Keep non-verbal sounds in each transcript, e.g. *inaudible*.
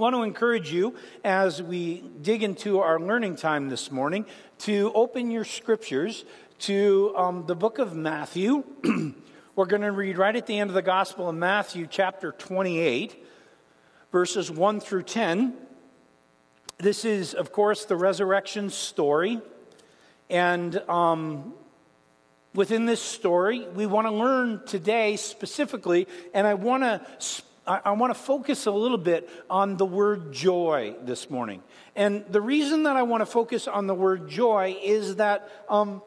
I want to encourage you as we dig into our learning time this morning to open your scriptures to um, the book of Matthew. *clears throat* We're going to read right at the end of the Gospel of Matthew, chapter 28, verses 1 through 10. This is, of course, the resurrection story. And um, within this story, we want to learn today specifically, and I want to I, I want to focus a little bit on the word joy this morning. And the reason that I want to focus on the word joy is that um,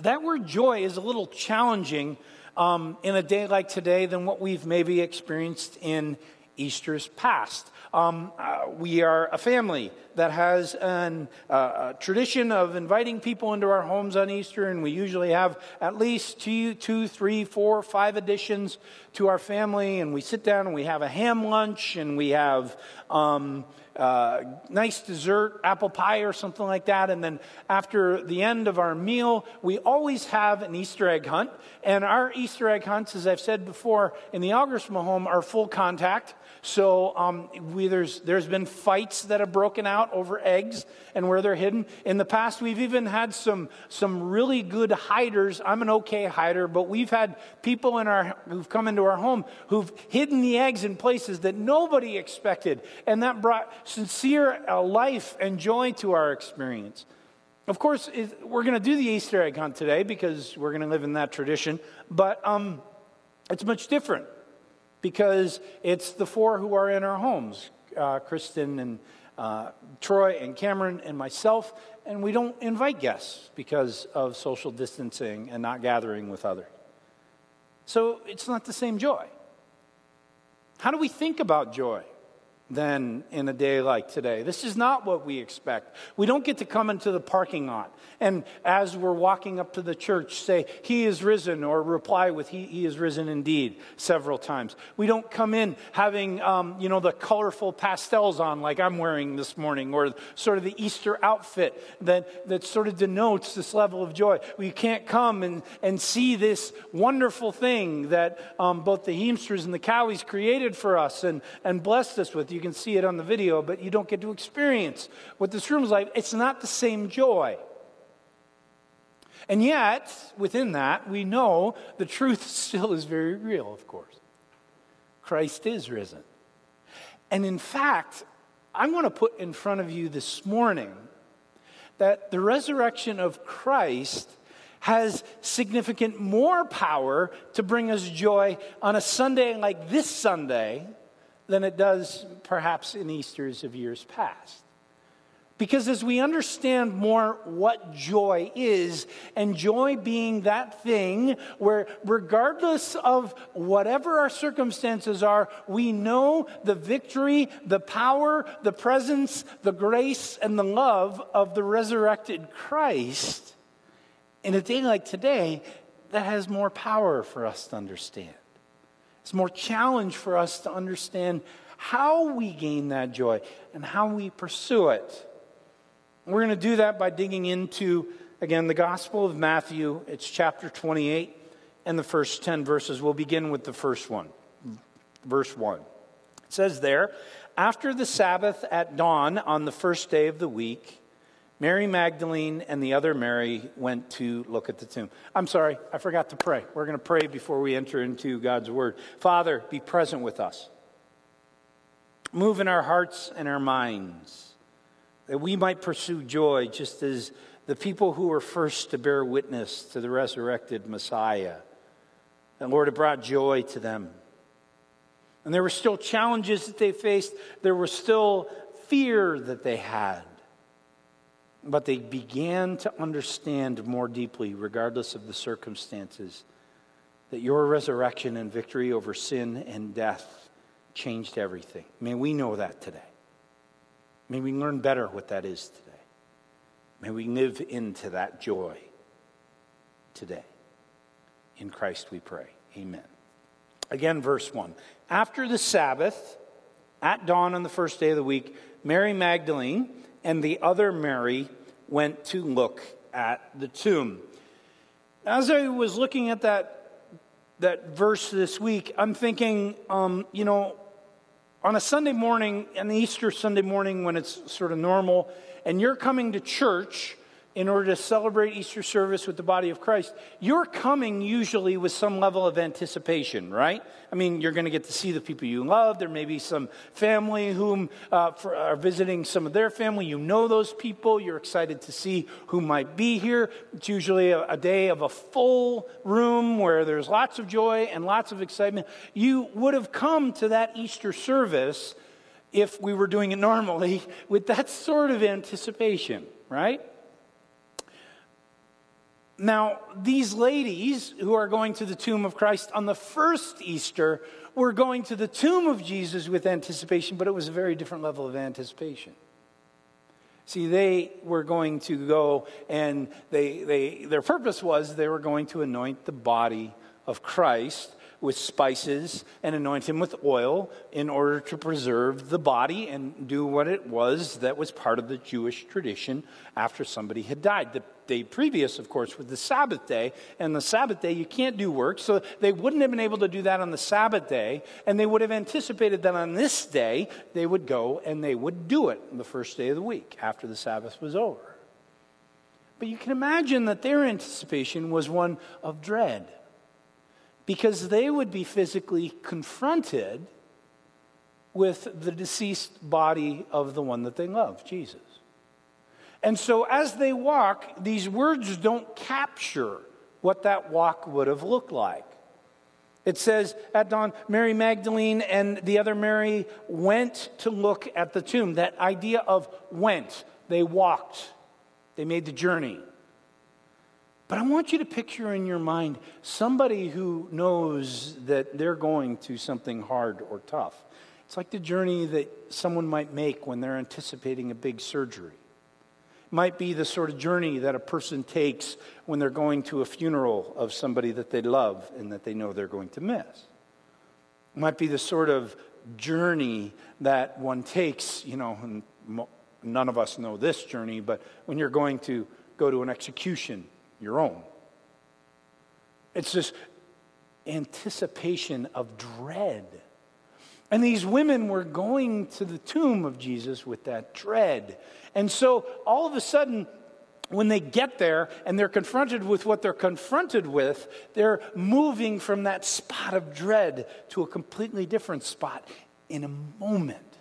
that word joy is a little challenging um, in a day like today than what we've maybe experienced in Easter's past. Um, uh, we are a family that has an, uh, a tradition of inviting people into our homes on Easter, and we usually have at least two, two, three, four, five additions to our family. And we sit down and we have a ham lunch, and we have um, uh, nice dessert, apple pie or something like that. And then after the end of our meal, we always have an Easter egg hunt. And our Easter egg hunts, as I've said before, in the Algersma home are full contact. So um, we, there's, there's been fights that have broken out over eggs and where they're hidden. In the past, we've even had some, some really good hiders. I'm an okay hider, but we've had people in our, who've come into our home who've hidden the eggs in places that nobody expected. And that brought sincere life and joy to our experience. Of course, we're going to do the Easter egg hunt today because we're going to live in that tradition, but um, it's much different because it's the four who are in our homes uh, Kristen and uh, Troy and Cameron and myself, and we don't invite guests because of social distancing and not gathering with others. So it's not the same joy. How do we think about joy? Than in a day like today. This is not what we expect. We don't get to come into the parking lot and, as we're walking up to the church, say, He is risen, or reply with, He, he is risen indeed, several times. We don't come in having, um, you know, the colorful pastels on like I'm wearing this morning, or sort of the Easter outfit that, that sort of denotes this level of joy. We can't come and, and see this wonderful thing that um, both the Heemsters and the Cowies created for us and, and blessed us with. You can see it on the video, but you don't get to experience what this room is like. It's not the same joy. And yet, within that, we know the truth *laughs* still is very real, of course. Christ is risen. And in fact, I want to put in front of you this morning that the resurrection of Christ has significant more power to bring us joy on a Sunday like this Sunday than it does perhaps in Easters of years past. Because as we understand more what joy is, and joy being that thing where, regardless of whatever our circumstances are, we know the victory, the power, the presence, the grace, and the love of the resurrected Christ, in a day like today, that has more power for us to understand. It's more challenge for us to understand how we gain that joy and how we pursue it. We're going to do that by digging into, again, the Gospel of Matthew. It's chapter 28 and the first 10 verses. We'll begin with the first one, verse 1. It says there, After the Sabbath at dawn on the first day of the week, Mary Magdalene and the other Mary went to look at the tomb. I'm sorry, I forgot to pray. We're going to pray before we enter into God's word. Father, be present with us. Move in our hearts and our minds that we might pursue joy just as the people who were first to bear witness to the resurrected Messiah. And Lord, it brought joy to them. And there were still challenges that they faced, there was still fear that they had. But they began to understand more deeply, regardless of the circumstances, that your resurrection and victory over sin and death changed everything. May we know that today. May we learn better what that is today. May we live into that joy today. In Christ we pray. Amen. Again, verse 1. After the Sabbath, at dawn on the first day of the week, Mary Magdalene and the other Mary went to look at the tomb. As I was looking at that, that verse this week, I'm thinking, um, you know, on a Sunday morning, an Easter Sunday morning when it's sort of normal, and you're coming to church in order to celebrate Easter service with the body of Christ, you're coming usually with some level of anticipation, right? I mean, you're going to get to see the people you love. There may be some family whom uh, for, are visiting some of their family. You know those people. You're excited to see who might be here. It's usually a, a day of a full room where there's lots of joy and lots of excitement. You would have come to that Easter service if we were doing it normally *laughs* with that sort of anticipation, right? Now, these ladies who are going to the tomb of Christ on the first Easter were going to the tomb of Jesus with anticipation, but it was a very different level of anticipation. See, they were going to go and they, they, their purpose was they were going to anoint the body of Christ with spices and anoint him with oil in order to preserve the body and do what it was that was part of the Jewish tradition after somebody had died. The day previous, of course, was the Sabbath day, and the Sabbath day you can't do work, so they wouldn't have been able to do that on the Sabbath day, and they would have anticipated that on this day they would go and they would do it the first day of the week after the Sabbath was over. But you can imagine that their anticipation was one of dread because they would be physically confronted with the deceased body of the one that they love, Jesus. And so as they walk, these words don't capture what that walk would have looked like. It says at dawn, Mary Magdalene and the other Mary went to look at the tomb. That idea of went, they walked, they made the journey. But I want you to picture in your mind somebody who knows that they're going to something hard or tough. It's like the journey that someone might make when they're anticipating a big surgery. It might be the sort of journey that a person takes when they're going to a funeral of somebody that they love and that they know they're going to miss. It might be the sort of journey that one takes, you know, none of us know this journey, but when you're going to go to an execution your own. It's this anticipation of dread. And these women were going to the tomb of Jesus with that dread. And so all of a sudden, when they get there and they're confronted with what they're confronted with, they're moving from that spot of dread to a completely different spot in a moment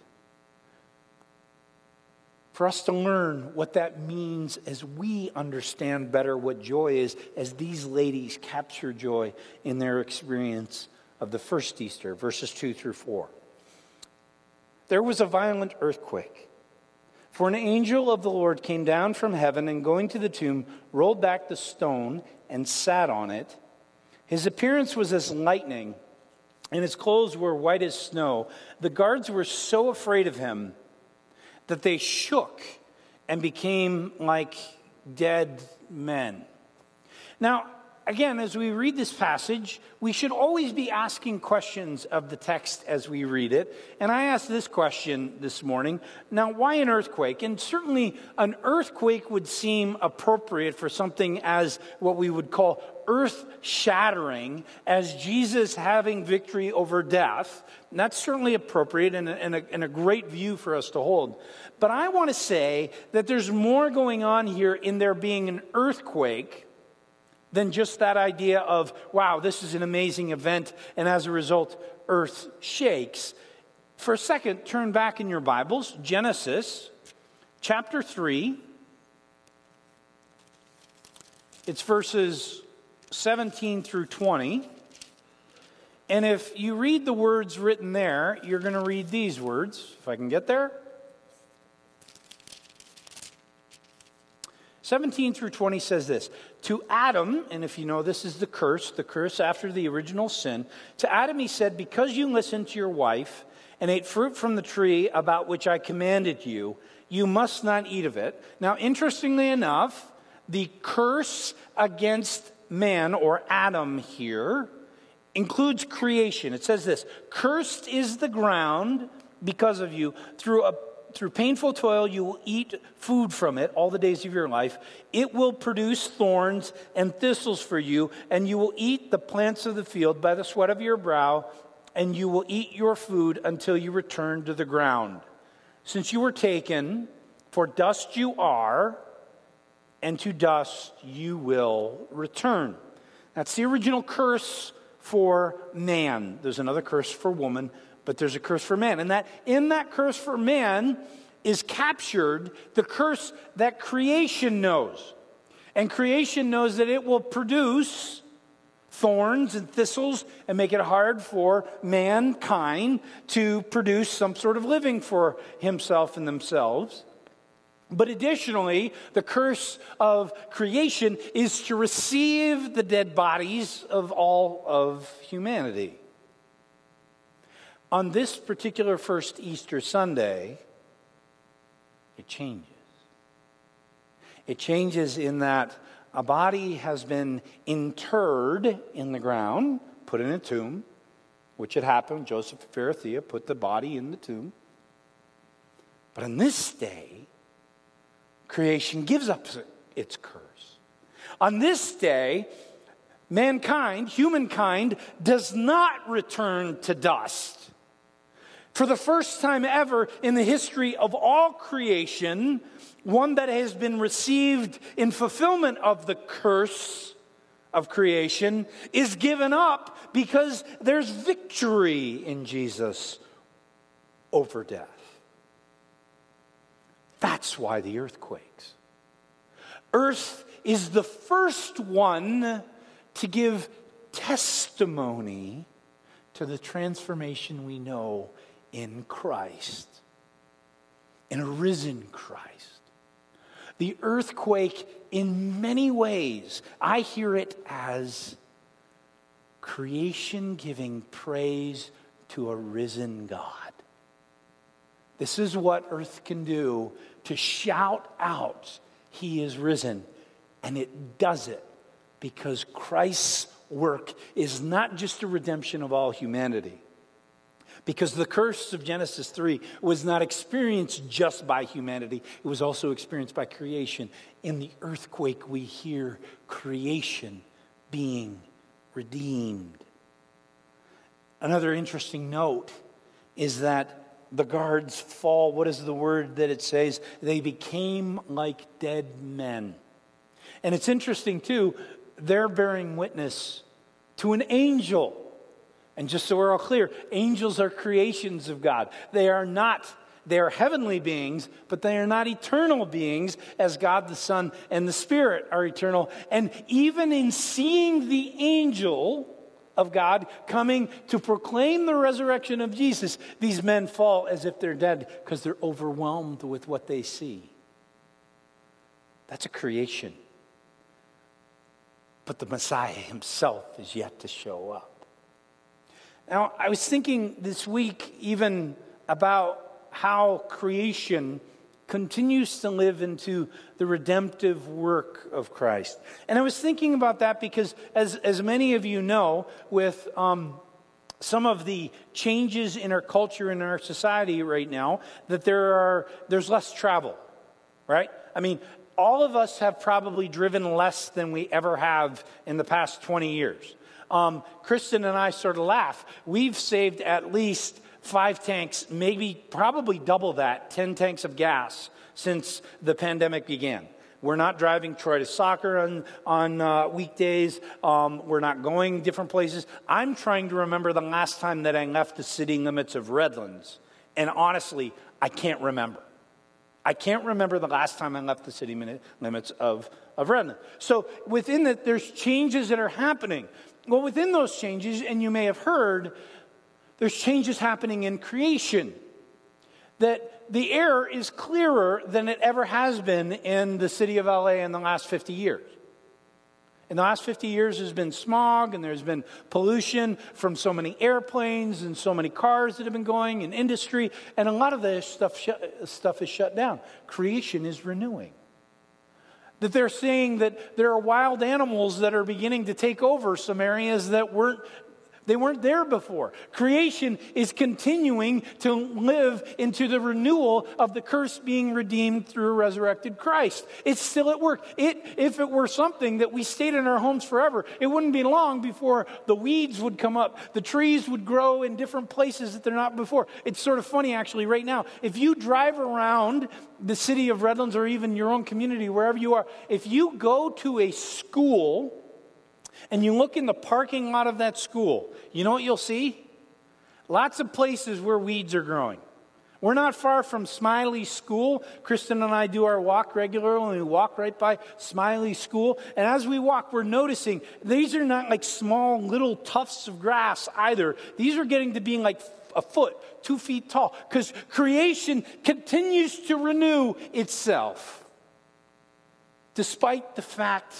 for us to learn what that means as we understand better what joy is, as these ladies capture joy in their experience of the first Easter, verses 2 through 4. There was a violent earthquake. For an angel of the Lord came down from heaven and going to the tomb, rolled back the stone and sat on it. His appearance was as lightning, and his clothes were white as snow. The guards were so afraid of him that they shook and became like dead men. Now, again, as we read this passage, we should always be asking questions of the text as we read it. And I asked this question this morning. Now, why an earthquake? And certainly, an earthquake would seem appropriate for something as what we would call earth shattering, as Jesus having victory over death. And that's certainly appropriate and a, and, a, and a great view for us to hold. But I want to say that there's more going on here in there being an earthquake than just that idea of, wow, this is an amazing event, and as a result, earth shakes. For a second, turn back in your Bibles, Genesis chapter 3. It's verses 17 through 20. And if you read the words written there, you're going to read these words. If I can get there. 17 through 20 says this To Adam, and if you know this is the curse, the curse after the original sin, to Adam he said, Because you listened to your wife and ate fruit from the tree about which I commanded you, you must not eat of it. Now, interestingly enough, the curse against man or Adam here includes creation. It says this Cursed is the ground because of you through a through painful toil, you will eat food from it all the days of your life. It will produce thorns and thistles for you, and you will eat the plants of the field by the sweat of your brow. and you will eat your food until you return to the ground. Since you were taken, for dust you are, and to dust you will return. That's the original curse for man. There's another curse for woman, but there's a curse for man. And that in that curse for man is captured the curse that creation knows. And creation knows that it will produce thorns and thistles and make it hard for mankind to produce some sort of living for himself and themselves. But additionally, the curse of creation is to receive the dead bodies of all of humanity. On this particular first Easter Sunday, it changes. It changes in that a body has been interred in the ground, put in a tomb, which had happened. Joseph of Arimathea put the body in the tomb. But on this day, creation gives up its curse. On this day, mankind, humankind, does not return to dust. For the first time ever in the history of all creation, one that has been received in fulfillment of the curse of creation is given up because there's victory in Jesus over death. That's why the earth quakes. Earth is the first one to give testimony to the transformation we know in Christ, in a risen Christ. The earthquake, in many ways, I hear it as creation giving praise to a risen God. This is what earth can do to shout out, He is risen. And it does it because Christ's work is not just a redemption of all humanity. Because the curse of Genesis 3 was not experienced just by humanity, it was also experienced by creation. In the earthquake, we hear creation being redeemed. Another interesting note is that the guards fall. What is the word that it says? They became like dead men. And it's interesting, too, they're bearing witness to an angel. And just so we're all clear, angels are creations of God. They are not, they are heavenly beings, but they are not eternal beings, as God the Son and the Spirit are eternal. And even in seeing the angel, of God coming to proclaim the resurrection of Jesus, these men fall as if they're dead because they're overwhelmed with what they see. That's a creation. But the Messiah himself is yet to show up. Now, I was thinking this week even about how creation continues to live into the redemptive work of Christ. And I was thinking about that because, as, as many of you know, with um, some of the changes in our culture and in our society right now, that there are, there's less travel, right? I mean, all of us have probably driven less than we ever have in the past 20 years. Um, Kristen and I sort of laugh. We've saved at least five tanks, maybe probably double that, 10 tanks of gas since the pandemic began. We're not driving Troy to soccer on, on uh, weekdays. Um, we're not going different places. I'm trying to remember the last time that I left the city limits of Redlands. And honestly, I can't remember. I can't remember the last time I left the city limits of, of Redlands. So within that, there's changes that are happening. Well, within those changes, and you may have heard, there's changes happening in creation. That the air is clearer than it ever has been in the city of LA in the last 50 years. In the last 50 years, there's been smog and there's been pollution from so many airplanes and so many cars that have been going and industry, and a lot of this stuff, sh- stuff is shut down. Creation is renewing. That they're saying that there are wild animals that are beginning to take over some areas that weren't They weren't there before. Creation is continuing to live into the renewal of the curse being redeemed through a resurrected Christ. It's still at work. It, if it were something that we stayed in our homes forever, it wouldn't be long before the weeds would come up, the trees would grow in different places that they're not before. It's sort of funny, actually, right now. If you drive around the city of Redlands or even your own community, wherever you are, if you go to a school, and you look in the parking lot of that school, you know what you'll see? Lots of places where weeds are growing. We're not far from Smiley School. Kristen and I do our walk regularly, and we walk right by Smiley School. And as we walk, we're noticing these are not like small little tufts of grass either. These are getting to being like a foot, two feet tall, because creation continues to renew itself. Despite the fact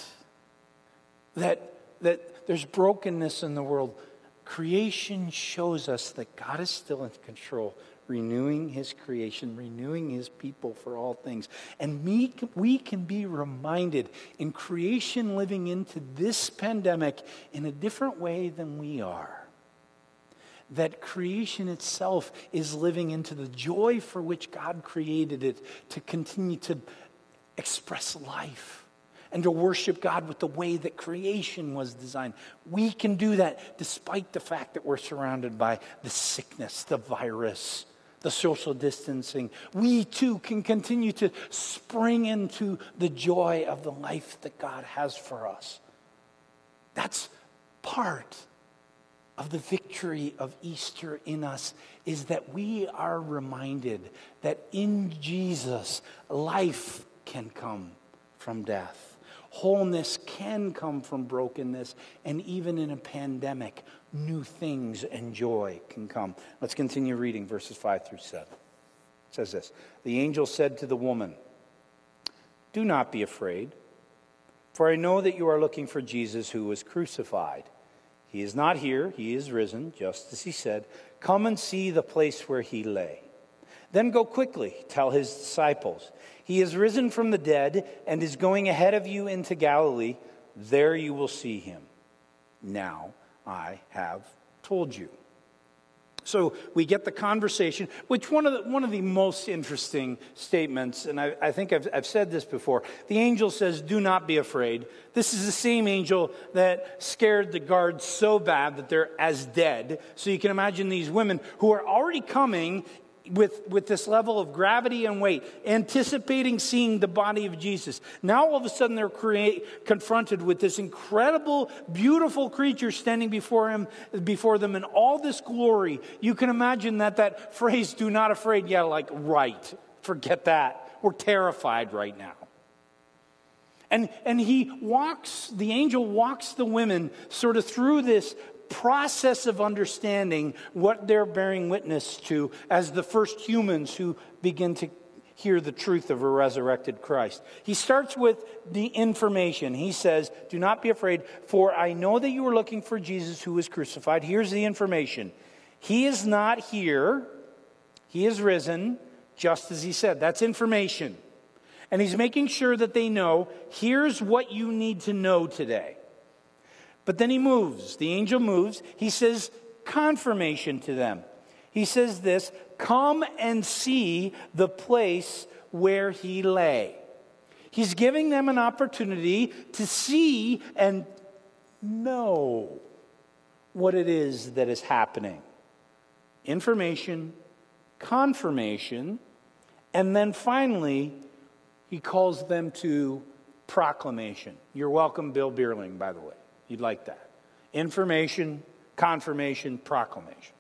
that that there's brokenness in the world. Creation shows us that God is still in control, renewing his creation, renewing his people for all things. And we, we can be reminded in creation living into this pandemic in a different way than we are. That creation itself is living into the joy for which God created it to continue to express life and to worship God with the way that creation was designed. We can do that despite the fact that we're surrounded by the sickness, the virus, the social distancing. We too can continue to spring into the joy of the life that God has for us. That's part of the victory of Easter in us is that we are reminded that in Jesus, life can come from death. Wholeness can come from brokenness, and even in a pandemic, new things and joy can come. Let's continue reading verses 5 through 7. It says this The angel said to the woman, Do not be afraid, for I know that you are looking for Jesus who was crucified. He is not here, he is risen, just as he said. Come and see the place where he lay. Then go quickly, tell his disciples. He is risen from the dead and is going ahead of you into Galilee. There you will see him. Now I have told you. So we get the conversation, which one of the, one of the most interesting statements, and I, I think I've, I've said this before. The angel says, Do not be afraid. This is the same angel that scared the guards so bad that they're as dead. So you can imagine these women who are already coming with, with this level of gravity and weight, anticipating seeing the body of Jesus. Now all of a sudden they're create, confronted with this incredible, beautiful creature standing before him, before them in all this glory. You can imagine that that phrase, do not afraid, yeah, like, right. Forget that. We're terrified right now. And, and he walks, the angel walks the women sort of through this process of understanding what they're bearing witness to as the first humans who begin to hear the truth of a resurrected Christ. He starts with the information. He says, Do not be afraid, for I know that you are looking for Jesus who was crucified. Here's the information He is not here, He is risen, just as He said. That's information. And He's making sure that they know here's what you need to know today. But then he moves. The angel moves. He says confirmation to them. He says this Come and see the place where he lay. He's giving them an opportunity to see and know what it is that is happening. Information, confirmation, and then finally, he calls them to proclamation. You're welcome, Bill Bierling, by the way. You'd like that. Information, confirmation, proclamation.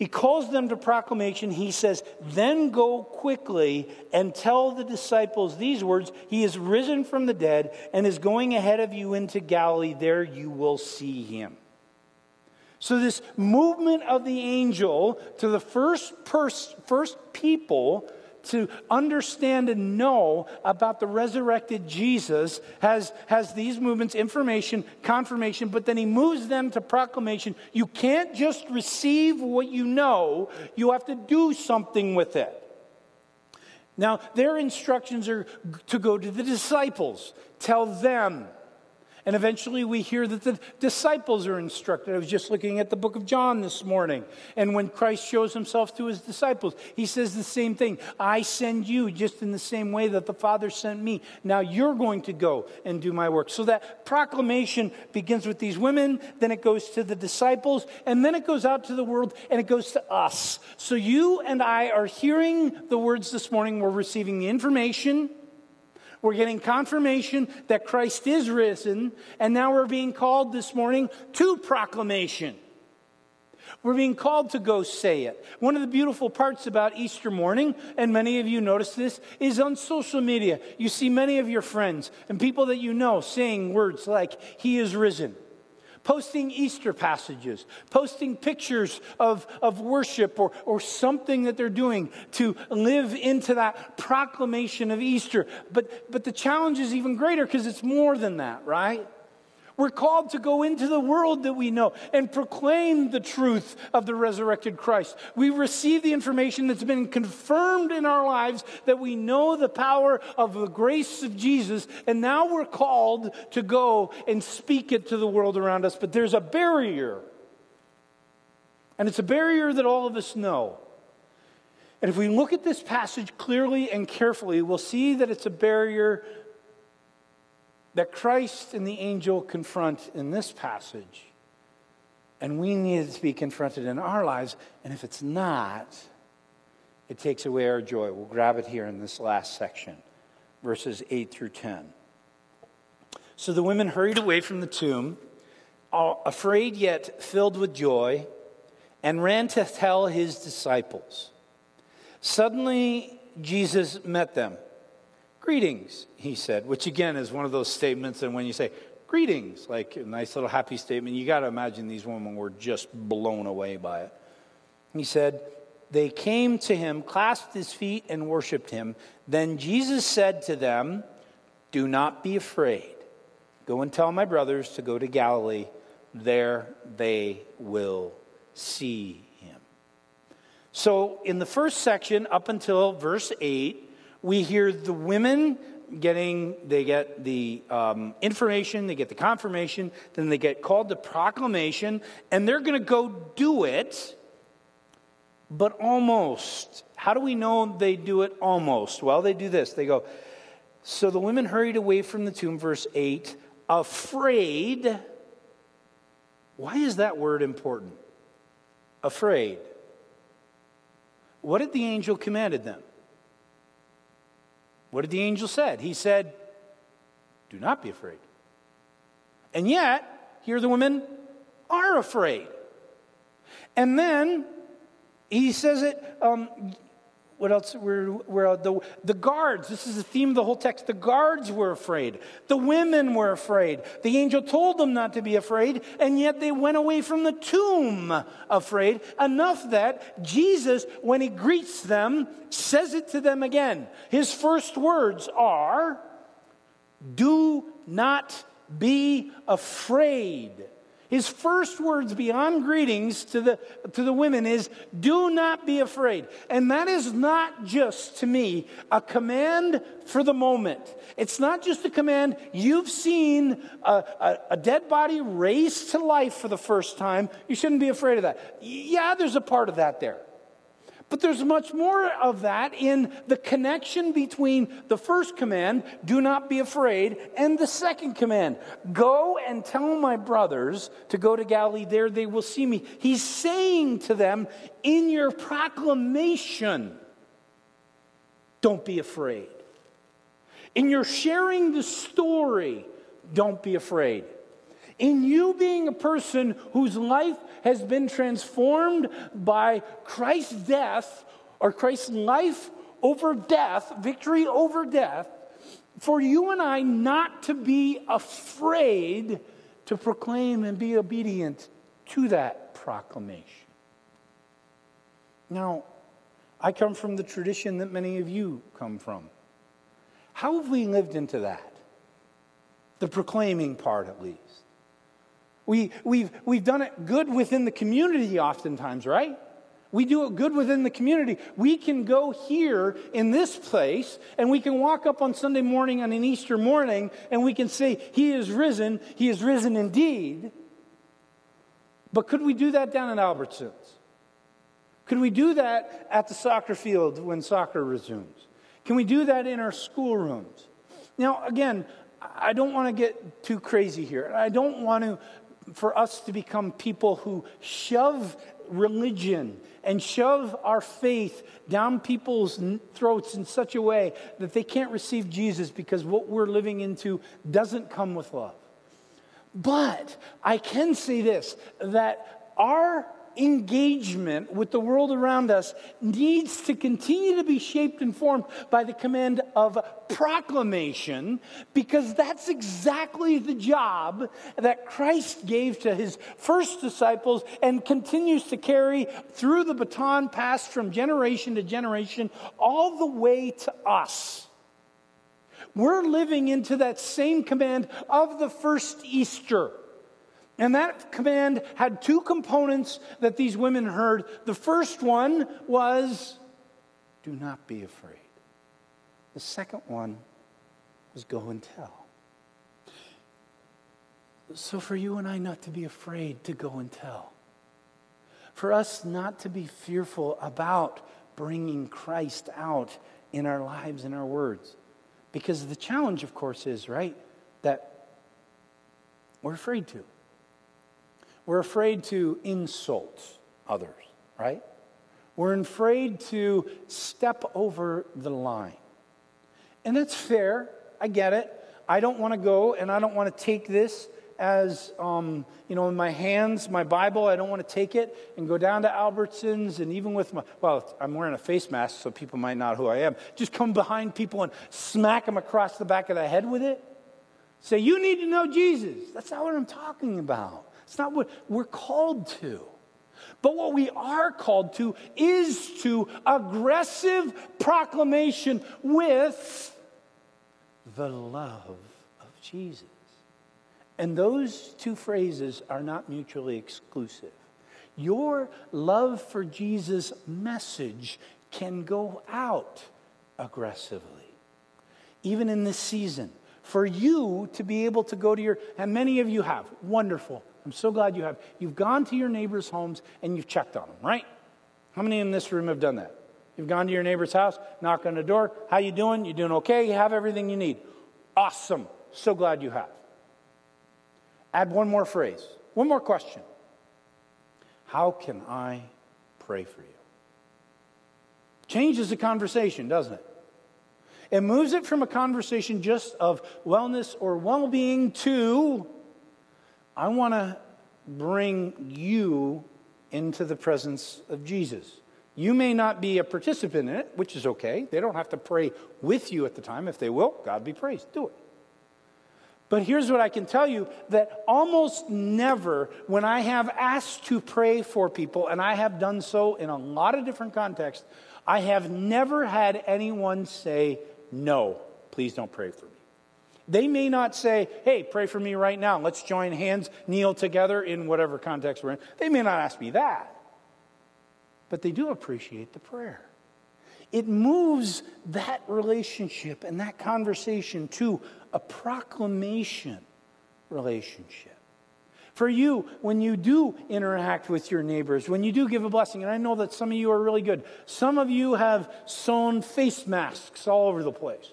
He calls them to proclamation. He says, Then go quickly and tell the disciples these words He is risen from the dead and is going ahead of you into Galilee. There you will see him. So, this movement of the angel to the first, pers- first people to understand and know about the resurrected Jesus has, has these movements information, confirmation, but then he moves them to proclamation. You can't just receive what you know, you have to do something with it. Now, their instructions are to go to the disciples, tell them. And eventually we hear that the disciples are instructed. I was just looking at the book of John this morning. And when Christ shows himself to his disciples, he says the same thing I send you just in the same way that the Father sent me. Now you're going to go and do my work. So that proclamation begins with these women, then it goes to the disciples, and then it goes out to the world and it goes to us. So you and I are hearing the words this morning. We're receiving the information we're getting confirmation that Christ is risen, and now we're being called this morning to proclamation. We're being called to go say it. One of the beautiful parts about Easter morning, and many of you notice this, is on social media. You see many of your friends and people that you know saying words like, He is risen posting Easter passages, posting pictures of, of worship or, or something that they're doing to live into that proclamation of Easter. But, but the challenge is even greater because it's more than that, right? We're called to go into the world that we know and proclaim the truth of the resurrected Christ. We receive the information that's been confirmed in our lives that we know the power of the grace of Jesus, and now we're called to go and speak it to the world around us. But there's a barrier, and it's a barrier that all of us know. And if we look at this passage clearly and carefully, we'll see that it's a barrier that Christ and the angel confront in this passage. And we need it to be confronted in our lives. And if it's not, it takes away our joy. We'll grab it here in this last section, verses 8 through 10. So the women hurried away from the tomb, afraid yet filled with joy, and ran to tell his disciples. Suddenly, Jesus met them Greetings, he said, which again is one of those statements. And when you say greetings, like a nice little happy statement, you got to imagine these women were just blown away by it. He said, They came to him, clasped his feet, and worshiped him. Then Jesus said to them, Do not be afraid. Go and tell my brothers to go to Galilee. There they will see him. So, in the first section, up until verse 8, we hear the women getting, they get the um, information, they get the confirmation, then they get called to proclamation, and they're going to go do it, but almost. How do we know they do it almost? Well, they do this. They go, so the women hurried away from the tomb, verse 8, afraid. Why is that word important? Afraid. What did the angel commanded them? What did the angel said? He said, "Do not be afraid." And yet, here the women are afraid. And then he says it. Um, what else? Where the, the guards, this is the theme of the whole text. The guards were afraid. The women were afraid. The angel told them not to be afraid, and yet they went away from the tomb afraid. Enough that Jesus, when he greets them, says it to them again. His first words are, Do not be afraid. His first words beyond greetings to the, to the women is, Do not be afraid. And that is not just, to me, a command for the moment. It's not just a command. You've seen a, a, a dead body raised to life for the first time. You shouldn't be afraid of that. Yeah, there's a part of that there. But there's much more of that in the connection between the first command, do not be afraid, and the second command, go and tell my brothers to go to Galilee, there they will see me. He's saying to them, in your proclamation, don't be afraid. In your sharing the story, don't be afraid. In you being a person whose life has been transformed by Christ's death or Christ's life over death, victory over death, for you and I not to be afraid to proclaim and be obedient to that proclamation. Now, I come from the tradition that many of you come from. How have we lived into that? The proclaiming part, at least. We, we've, we've done it good within the community oftentimes, right? We do it good within the community. We can go here in this place and we can walk up on Sunday morning on an Easter morning and we can say, He is risen. He is risen indeed. But could we do that down in Albertsons? Could we do that at the soccer field when soccer resumes? Can we do that in our schoolrooms? Now, again, I don't want to get too crazy here. I don't want to, for us to become people who shove religion and shove our faith down people's throats in such a way that they can't receive Jesus because what we're living into doesn't come with love. But I can say this that our engagement with the world around us needs to continue to be shaped and formed by the command of proclamation because that's exactly the job that Christ gave to his first disciples and continues to carry through the baton passed from generation to generation all the way to us. We're living into that same command of the first Easter. And that command had two components that these women heard. The first one was, do not be afraid. The second one was, go and tell. So, for you and I not to be afraid to go and tell, for us not to be fearful about bringing Christ out in our lives and our words. Because the challenge, of course, is, right, that we're afraid to. We're afraid to insult others, right? We're afraid to step over the line. And that's fair. I get it. I don't want to go and I don't want to take this as, um, you know, in my hands, my Bible. I don't want to take it and go down to Albertsons and even with my, well, I'm wearing a face mask so people might not know who I am. Just come behind people and smack them across the back of the head with it. Say, you need to know Jesus. That's not what I'm talking about. It's not what we're called to. But what we are called to is to aggressive proclamation with the love of Jesus. And those two phrases are not mutually exclusive. Your love for Jesus' message can go out aggressively, even in this season. For you to be able to go to your, and many of you have, wonderful. I'm so glad you have. You've gone to your neighbors' homes and you've checked on them, right? How many in this room have done that? You've gone to your neighbor's house, knock on the door. How you doing? You doing okay? You have everything you need. Awesome. So glad you have. Add one more phrase. One more question. How can I pray for you? Changes the conversation, doesn't it? It moves it from a conversation just of wellness or well being to I want to bring you into the presence of Jesus. You may not be a participant in it, which is okay. They don't have to pray with you at the time. If they will, God be praised. Do it. But here's what I can tell you that almost never, when I have asked to pray for people, and I have done so in a lot of different contexts, I have never had anyone say, No, please don't pray for me. They may not say, hey, pray for me right now. Let's join hands, kneel together in whatever context we're in. They may not ask me that. But they do appreciate the prayer. It moves that relationship and that conversation to a proclamation relationship. For you, when you do interact with your neighbors, when you do give a blessing, and I know that some of you are really good, some of you have sewn face masks all over the place.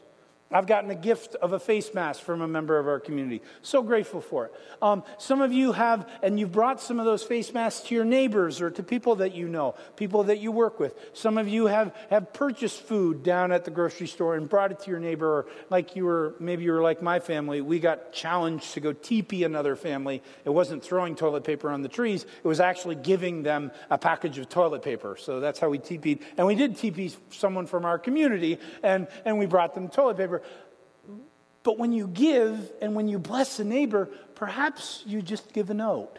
I've gotten a gift of a face mask from a member of our community. So grateful for it. Um, some of you have, and you've brought some of those face masks to your neighbors or to people that you know, people that you work with. Some of you have, have purchased food down at the grocery store and brought it to your neighbor, or like you were, maybe you were like my family. We got challenged to go TP another family. It wasn't throwing toilet paper on the trees, it was actually giving them a package of toilet paper. So that's how we TP'd. And we did TP someone from our community, and, and we brought them toilet paper neighbor. But when you give and when you bless a neighbor, perhaps you just give a note.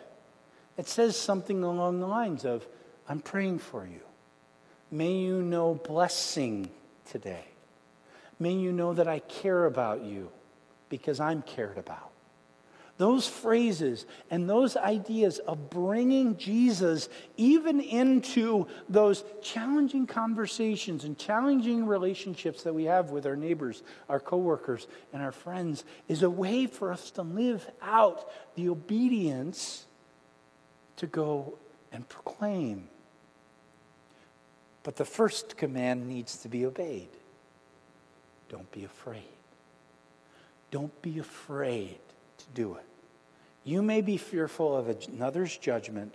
It says something along the lines of, I'm praying for you. May you know blessing today. May you know that I care about you because I'm cared about. Those phrases and those ideas of bringing Jesus even into those challenging conversations and challenging relationships that we have with our neighbors, our coworkers, and our friends is a way for us to live out the obedience to go and proclaim. But the first command needs to be obeyed. Don't be afraid. Don't be afraid do it. You may be fearful of another's judgment,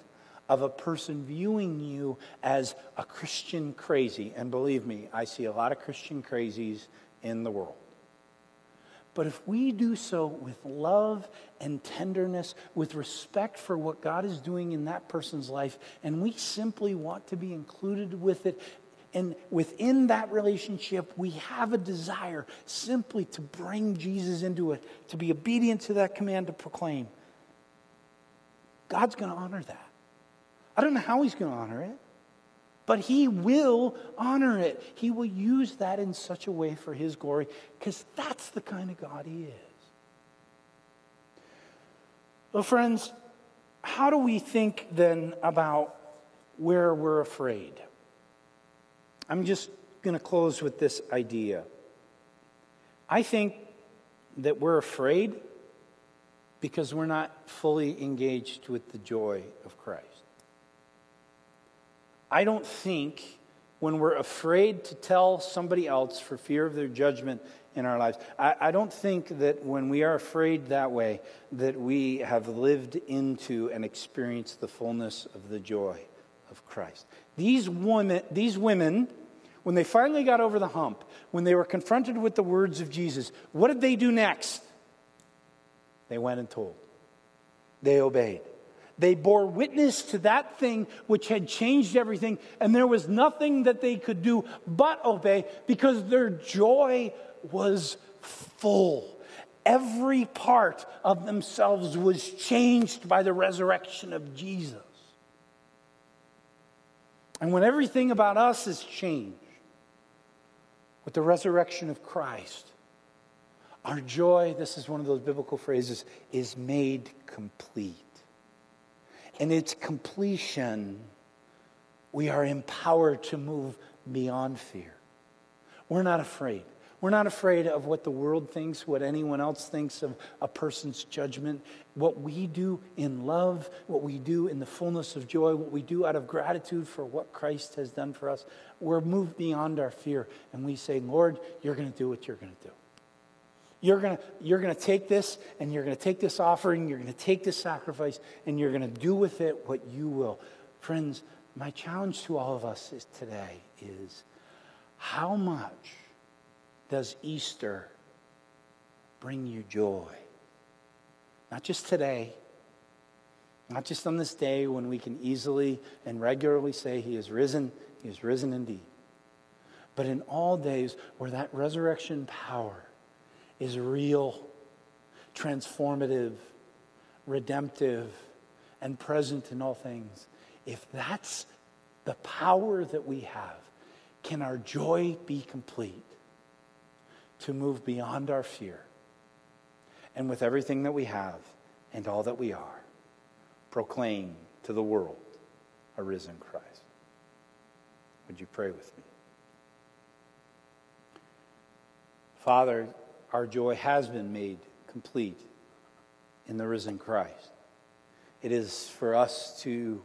of a person viewing you as a Christian crazy. And believe me, I see a lot of Christian crazies in the world. But if we do so with love and tenderness, with respect for what God is doing in that person's life, and we simply want to be included with it, and within that relationship, we have a desire simply to bring Jesus into it, to be obedient to that command to proclaim. God's going to honor that. I don't know how He's going to honor it, but He will honor it. He will use that in such a way for His glory because that's the kind of God He is. Well, friends, how do we think then about where we're afraid? I'm just going to close with this idea. I think that we're afraid because we're not fully engaged with the joy of Christ. I don't think when we're afraid to tell somebody else for fear of their judgment in our lives, I, I, don't think that when we are afraid that way, that we have lived into and experienced the fullness of the joy of Christ. These women, these women, when they finally got over the hump, when they were confronted with the words of Jesus, what did they do next? They went and told. They obeyed. They bore witness to that thing which had changed everything, and there was nothing that they could do but obey because their joy was full. Every part of themselves was changed by the resurrection of Jesus. And when everything about us is changed with the resurrection of Christ, our joy, this is one of those biblical phrases, is made complete. In its completion, we are empowered to move beyond fear. We're not afraid. We're not afraid of what the world thinks, what anyone else thinks of a person's judgment. What we do in love, what we do in the fullness of joy, what we do out of gratitude for what Christ has done for us, we're moved beyond our fear. And we say, Lord, you're going to do what you're going to do. You're going you're going to take this and you're going to take this offering, you're going to take this sacrifice, and you're going to do with it what you will. Friends, my challenge to all of us is today is how much does Easter bring you joy? Not just today, not just on this day when we can easily and regularly say, He is risen, He is risen indeed, but in all days where that resurrection power is real, transformative, redemptive, and present in all things, if that's the power that we have, can our joy be complete to move beyond our fear and with everything that we have and all that we are, proclaim to the world a risen Christ? Would you pray with me? Father, our joy has been made complete in the risen Christ. It is for us to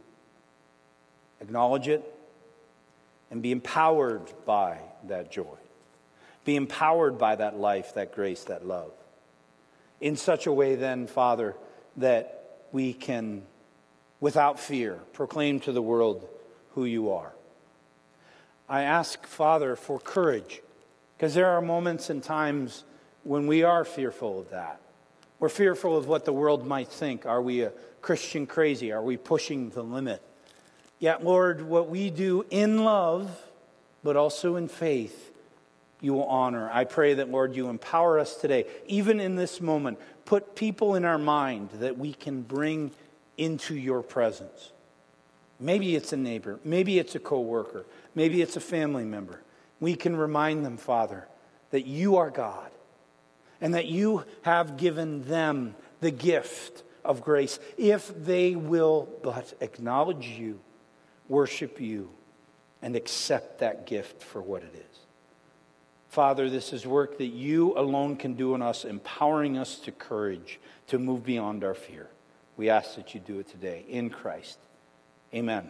acknowledge it and be empowered by that joy, be empowered by that life, that grace, that love. In such a way, then, Father, that we can, without fear, proclaim to the world who you are. I ask, Father, for courage, because there are moments and times when we are fearful of that. We're fearful of what the world might think. Are we a Christian crazy? Are we pushing the limit? Yet, Lord, what we do in love, but also in faith, you will honor. I pray that, Lord, you empower us today, even in this moment. Put people in our mind that we can bring into your presence. Maybe it's a neighbor, maybe it's a coworker, maybe it's a family member. We can remind them, Father, that you are God and that you have given them the gift of grace if they will but acknowledge you, worship you, and accept that gift for what it is. Father, this is work that you alone can do in us, empowering us to courage to move beyond our fear. We ask that you do it today in Christ. Amen.